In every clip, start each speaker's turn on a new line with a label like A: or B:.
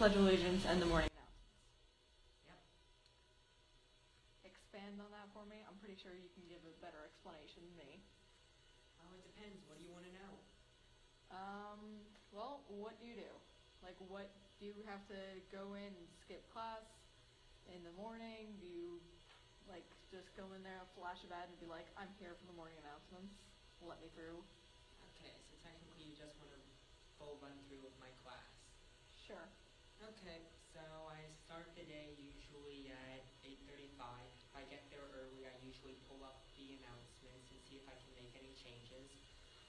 A: you do the Pledge of Allegiance and the morning announcements.
B: Yep.
A: Expand on that for me. I'm pretty sure you can give a better explanation than me.
B: Oh, it depends. What do you want to know?
A: Um, well, what do you do? Like, what do you have to go in and skip class in the morning? Do you like just go in there, flash a badge, and be like, "I'm here for the morning announcements. Let me through."
B: Okay, so technically you just want to full run through of my class.
A: Sure.
B: Okay, so I start the day usually at 8.35. If I get there early, I usually pull up the announcements and see if I can make any changes.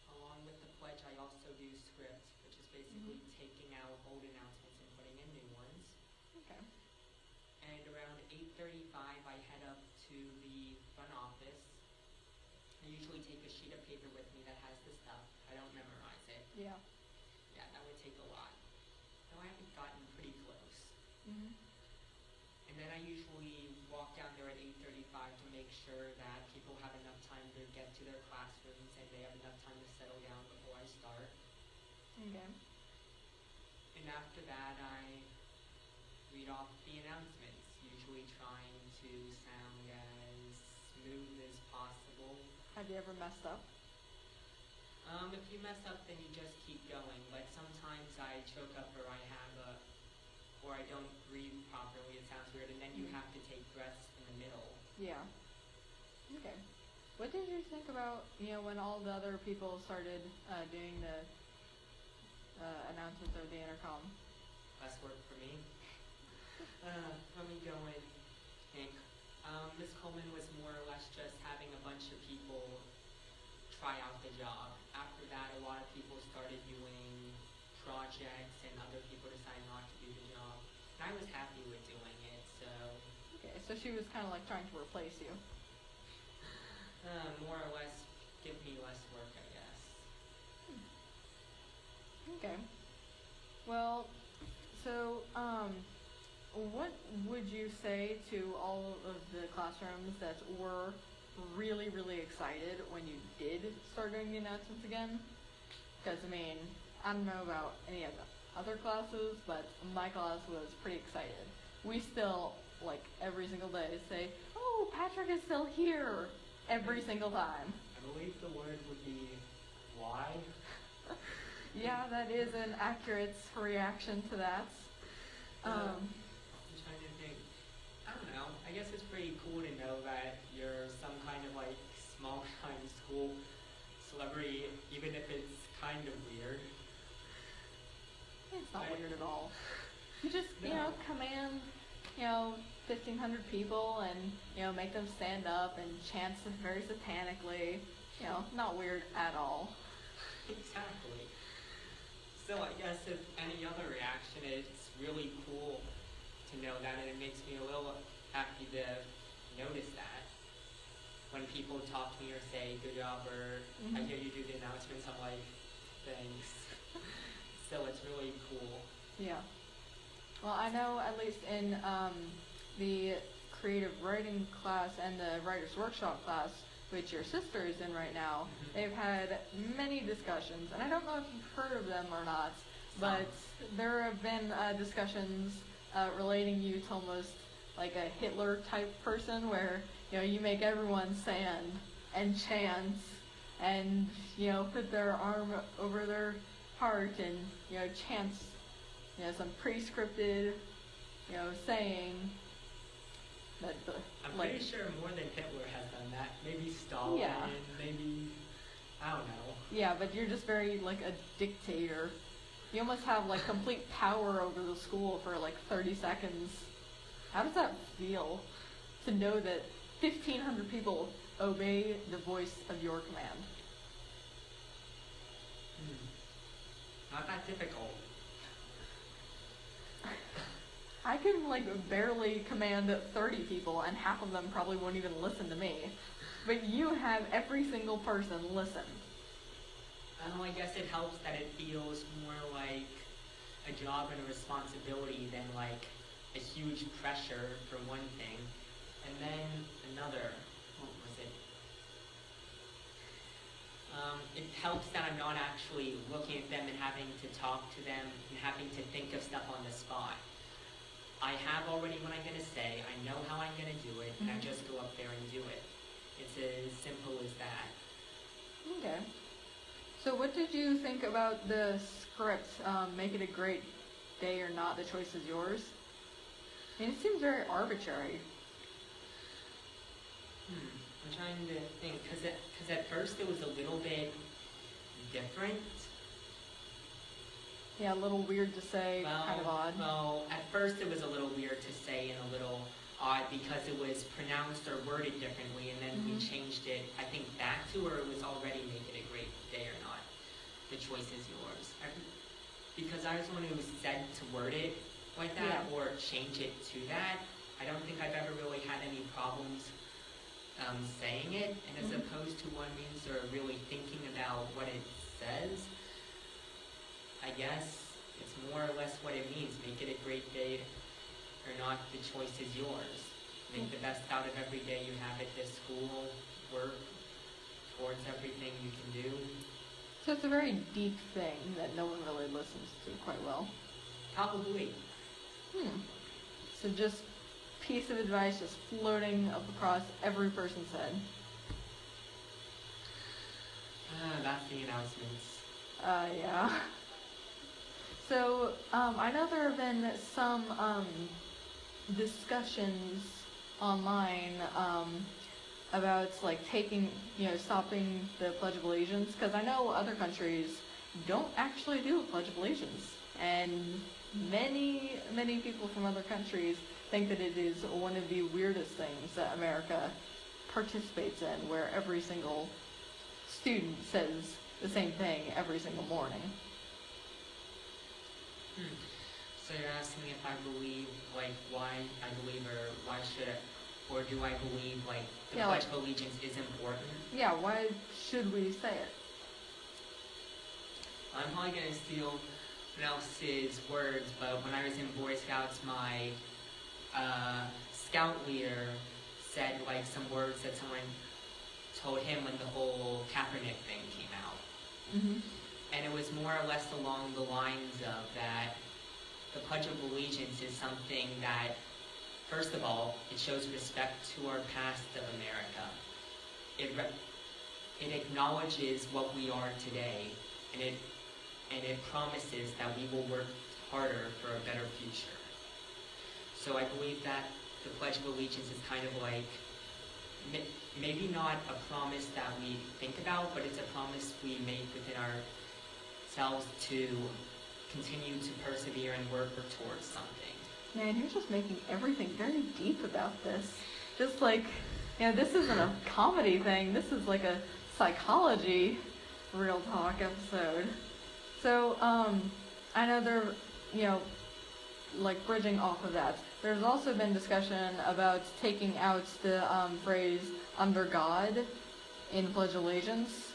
B: Along with the pledge, I also do script, which is basically mm-hmm. taking out old announcements and putting in new ones.
A: Okay.
B: And around 8.35, I head up to the front office. I usually take a sheet of paper with me that has the stuff. I don't memorize it.
A: Yeah,
B: that would take a lot. Though I haven't gotten pretty
A: Mhm.
B: And then I usually walk down there at 8.35 to make sure that people have enough time to get to their classrooms and they have enough time to settle down before I start.
A: Okay.
B: And after that, I read off the announcements, usually trying to sound as smooth as possible.
A: Have you ever messed up?
B: Um, if you mess up, then you just keep going. But sometimes I choke up or I have a, or I don't breathe properly. It sounds weird, and then you have to take breaths in the middle.
A: Yeah. Okay. What did you think about you know when all the other people started uh, doing the uh, announcements over the intercom?
B: Less work for me. Uh, let me go and think. Um, Miss Coleman was more or less just having a bunch of people try out the job. After that, a lot of people started doing projects, and other people decided not to do the job. I was happy with doing it, so
A: Okay, so she was kind of like trying to replace you.
B: uh, more or less give me less work, I guess.
A: Okay. Well, so um, what would you say to all of the classrooms that were really, really excited when you did start doing the announcements again? Because I mean, I don't know about any of the other classes, but my class was pretty excited. We still like every single day say, "Oh, Patrick is still here." Every single time.
B: I believe the word would be why.
A: Yeah, that is an accurate reaction to that. Um,
B: I'm trying to think. I don't know. I guess it's pretty cool to know that you're some kind of like small time school celebrity, even if it's kind of weird.
A: It's not weird at all. You just, you
B: No.
A: know, command, you know, 1,500 people and, you know, make them stand up and chant very satanically. You know, not weird at all.
B: exactly. So I guess if any other reaction, it's really cool to know that, and it makes me a little happy to notice that. When people talk to me or say "good job" or I
A: Mhm.
B: hear you do the announcements, I'm like, thanks. So it's really cool.
A: Yeah. Well, I know at least in um, the creative writing class and the writer's workshop class, which your sister is in right now,
B: Mhm.
A: they've had many discussions, and I don't know if you've heard of them or not, but there have been uh, discussions uh, relating you to almost like a Hitler type person, where you know you make everyone stand and chant, and you know put their arm over their heart and you know chant you know some pre-scripted you know saying that the
B: I'm
A: like
B: pretty sure more than Hitler has done that. Maybe Stalin,
A: Yeah.
B: maybe I don't know.
A: Yeah, but you're just very like a dictator. You almost have like complete power over the school for like 30 seconds. How does that feel to know that 1,500 people obey the voice of your command?
B: Hmm. Not that difficult.
A: I can like barely command 30 people, and half of them probably won't even listen to me. But you have every single person listen.
B: Um, I guess it helps that it feels more like a job and a responsibility than like a huge pressure for one thing. And then another, what was it? Um, it helps that I'm not actually looking at them and having to talk to them and having to think of stuff on the spot. I have already what I'm gonna say, I know how I'm gonna do it, and I
A: Mhm.
B: just go up there and do it. It's as simple as that.
A: Okay. So what did you think about the script? Um, make it a great day or not, the choice is yours. I mean, it seems very arbitrary.
B: Hmm, I'm trying to think, cause at, cause at first it was a little bit different.
A: Yeah, a little weird to say, kind of odd.
B: Well, at first it was a little weird to say and a little odd because it was pronounced or worded differently, and then we
A: Mhm.
B: changed it, I think, back to where it was already make it a great day or not. The choice is yours. I, because I was the one who said to word it like that
A: Yeah.
B: or change it to that. I don't think I've ever really had any problems um, saying it, and as
A: Mhm.
B: opposed to one means or really thinking about what it says, I guess it's more or less what it means. Make it a great day or not, the choice is yours. Make the best out of every day you have at this school, work towards everything you can do.
A: So it's a very deep thing that no one really listens to quite well.
B: Probably.
A: Hmm. So just piece of advice just floating up across every person's head.
B: Uh, that's the announcements.
A: Uh, yeah. So, um, I know there have been some, um, discussions online, um, about, like, taking, you know, stopping the Pledge of Allegiance, because I know other countries don't actually do a Pledge of Allegiance, and many, many people from other countries think that it is one of the weirdest things that America participates in, where every single student says the same thing every single morning.
B: Hmm. So you're asking me if I believe, like, why I believe or why should I, or do I believe, like, the
A: Yeah,
B: Pledge
A: like-
B: of Allegiance is important?
A: Yeah, why should we say it?
B: I'm probably gonna steal someone else's words, but when I was in Boy Scouts, my uh, scout leader said like some words that someone told him when the whole Kaepernick thing came out,
A: Mm-hmm.
B: and it was more or less along the lines of that the Pledge of Allegiance is something that, first of all, it shows respect to our past of America. It re- it acknowledges what we are today, and it and it promises that we will work harder for a better future. So I believe that the Pledge of Allegiance is kind of like maybe not a promise that we think about, but it's a promise we make within ourselves to continue to persevere and work towards something.
A: Man, you're just making everything very deep about this. Just like, you know, this isn't a comedy thing. This is like a psychology real talk episode. So, um, I know they're, you know, like bridging off of that. There's also been discussion about taking out the um, phrase "under God" in Pledge of Allegiance.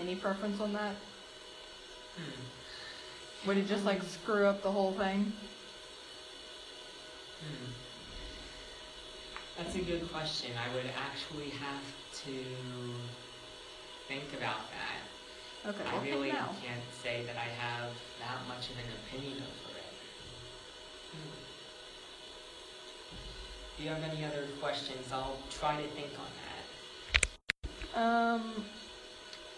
A: Any preference on that?
B: Hmm.
A: Would it just like screw up the whole thing?
B: Hmm. That's a good question. I would actually have to think about that.
A: Okay,
B: I
A: well,
B: really can't say that I have that much of an opinion over it. Hmm. Do you have any other questions? I'll try to think on that.
A: Um,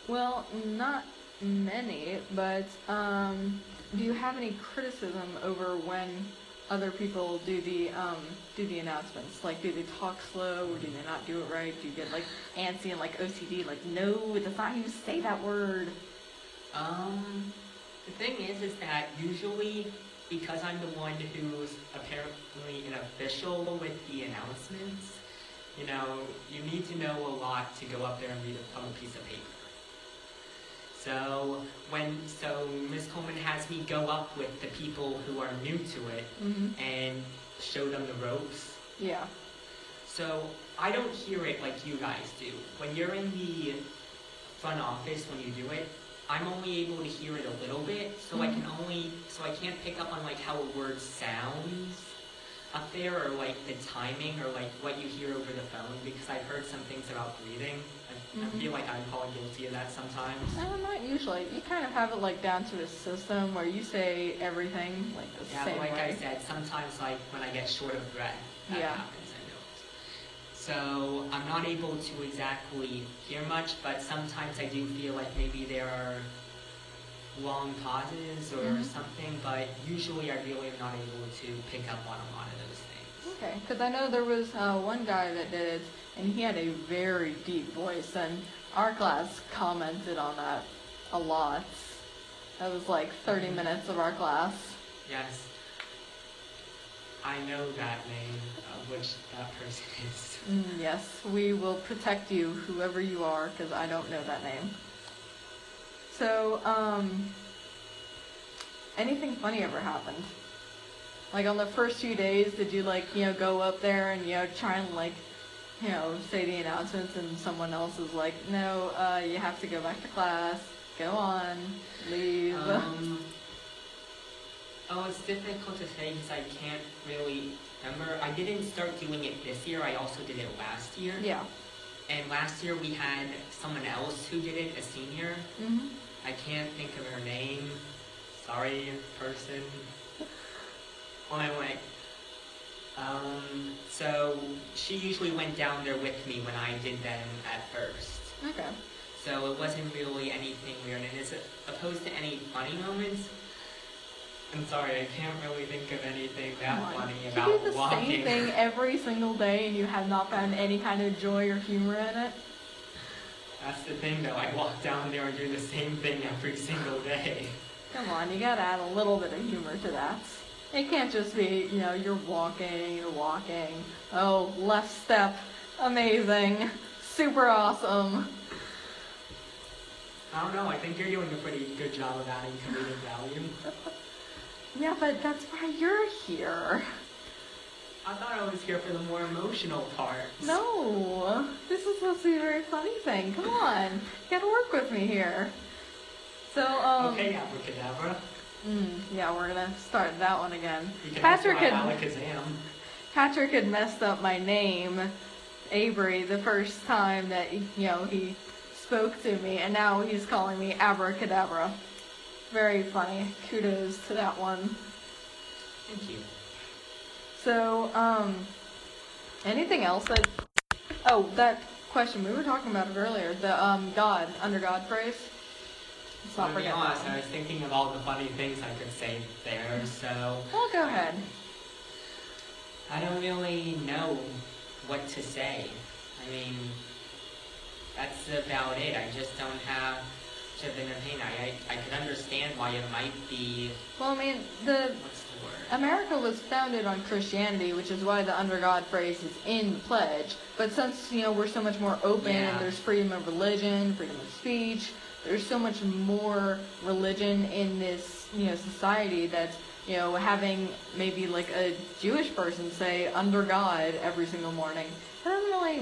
A: well, not many, but um, do you have any criticism over when other people do the um, do the announcements? Like, do they talk slow, or do they not do it right? Do you get like antsy and like OCD? Like, no, that's not how you say that word.
B: Um, the thing is, is that usually because I'm the one who's apparently an official with the announcements, you know, you need to know a lot to go up there and read from a piece of paper. So when so Ms. Coleman has me go up with the people who are new to it
A: Mm-hmm.
B: and show them the ropes.
A: Yeah.
B: So I don't hear it like you guys do. When you're in the front office when you do it, I'm only able to hear it a little bit, so I can only so I can't pick up on like how a word sounds. up there, or like the timing, or like what you hear over the phone? Because I've heard some things about breathing. I,
A: Mhm.
B: I feel like I'm probably guilty of that sometimes.
A: No, not usually. You kind of have it like down to a system where you say everything like the
B: Yeah,
A: same
B: like
A: way.
B: I said, sometimes like when I get short of breath, that
A: Yeah.
B: happens. I know. So I'm not able to exactly hear much, but sometimes I do feel like maybe there are long pauses or
A: Mhm.
B: something. But usually, I really am not able to pick up on a lot of those things.
A: Okay, because I know there was uh, one guy that did it, and he had a very deep voice, and our class commented on that a lot. That was like 30
B: Mhm.
A: minutes of our class.
B: Yes, I know that name, uh, which that person is.
A: Mm, yes, we will protect you, whoever you are, because I don't know that name. So, um, anything funny ever happened? Like on the first few days, did you like, you know, go up there and, you know, try and like, you know, say the announcements and someone else is like, no, uh, you have to go back to class, go on, leave.
B: Um, oh, it's difficult to say because I can't really remember. I didn't start doing it this year. I also did it last year.
A: yeah.
B: And last year we had someone else who did it, a senior.
A: hmm
B: I can't think of her name. Sorry, person. Well, anyway. Um, so she usually went down there with me when I did them at first.
A: Okay.
B: So it wasn't really anything weird. And as opposed to any funny moments, I'm sorry, I can't really think of
A: You do the
B: walking.
A: same thing every single day and you have not found any kind of joy or humor in it?
B: That's the thing, though. I walk down there and do the same thing every single day.
A: Come on, you gotta add a little bit of humor to that. It can't just be, you know, you're walking, you're walking. Oh, left step, amazing, super awesome.
B: I don't know. I think you're doing a pretty good job of adding comedic value.
A: Yeah, but that's why you're here.
B: I thought I was here for the more emotional parts.
A: No, this is supposed to be a very funny thing. Come on, you gotta work with me here. So, um,
B: Okay, abracadabra.
A: mm, yeah, we're gonna start that one again.
B: You can
A: Patrick
B: Patrick
A: had-
B: Alakazam.
A: Patrick had messed up my name, Avery, the first time that you know he spoke to me, and now he's calling me Abracadabra. Very funny. Kudos to that one.
B: Thank you.
A: So, um, anything else that? Oh, that question we were talking about it earlier. The um, God under God phrase. Let's not
B: to be
A: forget
B: honest,
A: that.
B: I was thinking of all the funny things I could say there, so
A: Well, go ahead.
B: I don't really know what to say. I mean, that's about it. I just don't have to opinion. I, I, I could understand why it might be,
A: Well, I mean the
B: what's the word?
A: America was founded on Christianity, which is why the under God phrase is in the pledge. But since you know we're so much more open
B: Yeah.
A: and there's freedom of religion, freedom of speech, there's so much more religion in this you know society that you know having maybe like a Jewish person say under God every single morning that doesn't really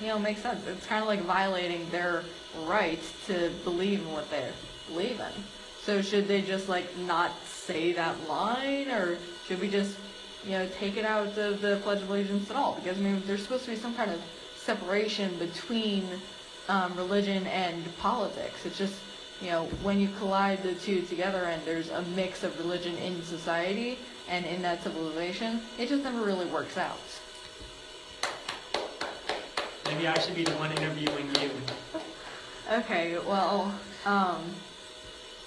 A: you know make sense. It's kind of like violating their right to believe in what they believe in. So should they just like not say that line, or should we just, you know, take it out of the Pledge of Allegiance at all? Because I mean, there's supposed to be some kind of separation between um, religion and politics. It's just, you know, when you collide the two together and there's a mix of religion in society and in that civilization, it just never really works out.
B: Maybe I should be the one interviewing you.
A: Okay, well, um,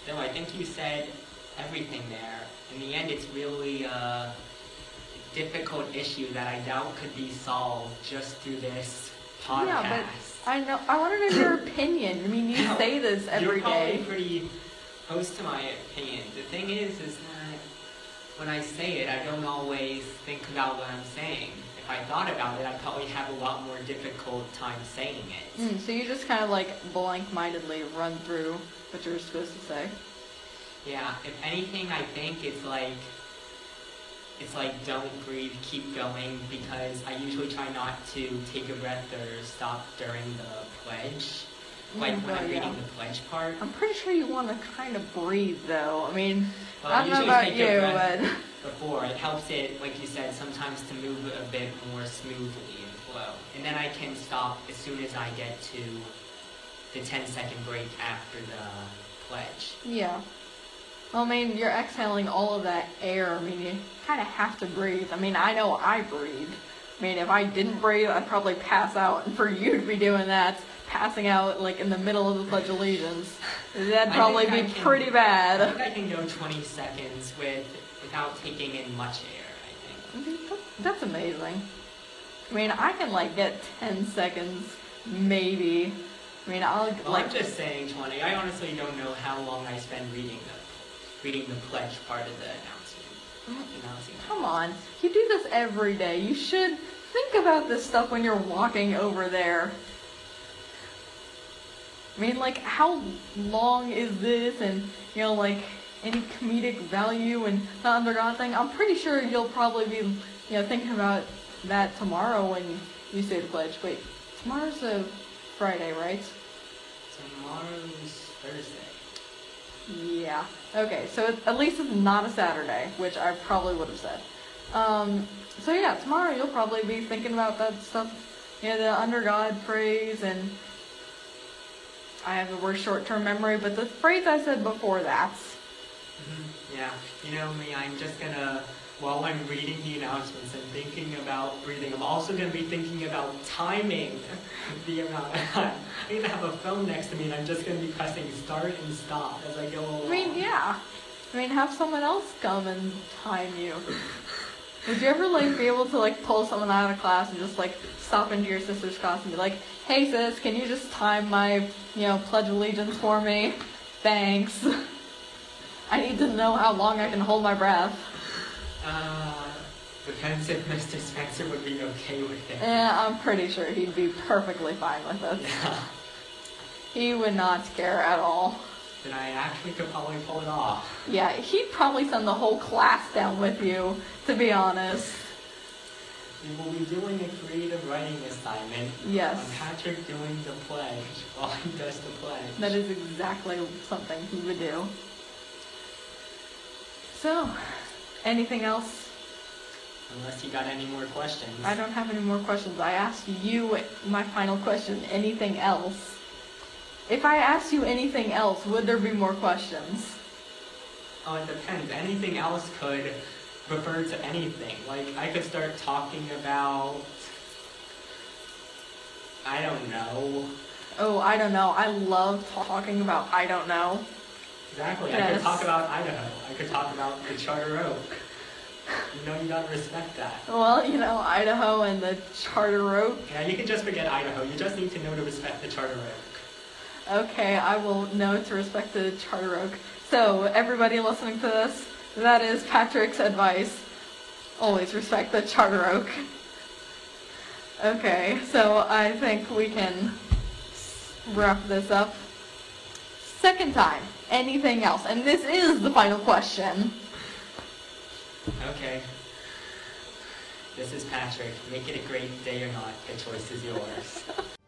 B: No, I think you said everything there. In the end, it's really a difficult issue that I doubt could be solved just through this podcast.
A: Yeah, but I know. I want to know your opinion. I mean, you
B: No,
A: say this every
B: You're probably
A: day.
B: pretty close to my opinion. The thing is, is that when I say it, I don't always think about what I'm saying. If I thought about it, I'd probably have a lot more difficult time saying it.
A: Mm, so you just kind of like blank-mindedly run through what you're supposed to say.
B: Yeah, if anything, I think it's like it's like don't breathe, keep going because I usually try not to take a breath or stop during the pledge. Like
A: Mm,
B: when
A: oh,
B: I'm reading the pledge part.
A: I'm pretty sure you want to kind of breathe, though. I mean,
B: Well,
A: I don't know about
B: take
A: you,
B: a breath.
A: but
B: before, it helps it, like you said, sometimes to move a bit more smoothly and flow. And then I can stop as soon as I get to the 10 second break after the pledge.
A: Yeah. Well, I mean, you're exhaling all of that air. I mean, you kind of have to breathe. I mean, I know I breathe. I mean, if I didn't breathe, I'd probably pass out. And for you to be doing that, passing out like in the middle of the Pledge of Allegiance, that'd probably be
B: I can-
A: pretty
B: I
A: bad.
B: think I can go 20 seconds with without taking in much air, I think.
A: I that- That's amazing. I mean, I can like get 10 seconds, maybe. I mean, I'll
B: Well,
A: like.
B: I'm just saying 20. I honestly don't know how long I spend reading the reading the pledge part of the announcement. announcing.
A: Come on, you do this every day. You should think about this stuff when you're walking over there. I mean, like, how long is this, and you know, like any comedic value and the under God thing? I'm pretty sure you'll probably be, you know, thinking about that tomorrow when you say the pledge. Wait, tomorrow's a Friday, right?
B: Tomorrow's Thursday.
A: Yeah. Okay, so it, at least it's not a Saturday, which I probably would have said. Um, so yeah, tomorrow you'll probably be thinking about that stuff, you know, the under God phrase, and I have the worst short-term memory, but the phrase I said before that.
B: Mhm. Yeah, you know me, I'm just gonna, while I'm reading the announcements and thinking about breathing, I'm also gonna be thinking about timing the amount of time. I need to have a phone next to me and I'm just gonna be pressing start and stop as I go along.
A: I mean, yeah. I mean, have someone else come and time you. Would you ever like be able to like pull someone out of class and just like stop into your sister's class and be like, "Hey sis, can you just time my, you know, pledge allegiance for me? Thanks. I need to know how long I can hold my breath."
B: Uh, depends if Mr. Spencer would be okay with it.
A: Yeah, I'm pretty sure he'd be perfectly fine with it.
B: Yeah,
A: He would not care at all.
B: then I actually could probably pull it off.
A: Yeah, he'd probably send the whole class down with you, to be honest.
B: We will be doing a creative writing assignment.
A: Yes.
B: On Patrick doing the pledge while he does the pledge.
A: That is exactly something he would do. So, anything else?
B: Unless you got any more questions.
A: I don't have any more questions. I asked you my final question. Anything else? If I asked you anything else, would there be more questions?
B: Oh, it depends. Anything else could refer to anything. Like, I could start talking about. I don't know.
A: Oh, I don't know. I love talking about I don't know.
B: Exactly. I could talk about Idaho. I could talk about the Charter Oak. You know, you gotta respect that.
A: Well, you know, Idaho and the Charter Oak.
B: Yeah, you can just forget Idaho. You just need to know to respect the Charter Oak.
A: Okay, I will know to respect the Charter Oak. So, everybody listening to this, that is Patrick's advice. Always respect the Charter Oak. Okay, so I think we can wrap this up. Second time, anything else? And this is the final question.
B: Okay. This is Patrick. Make it a great day or not. The choice is yours.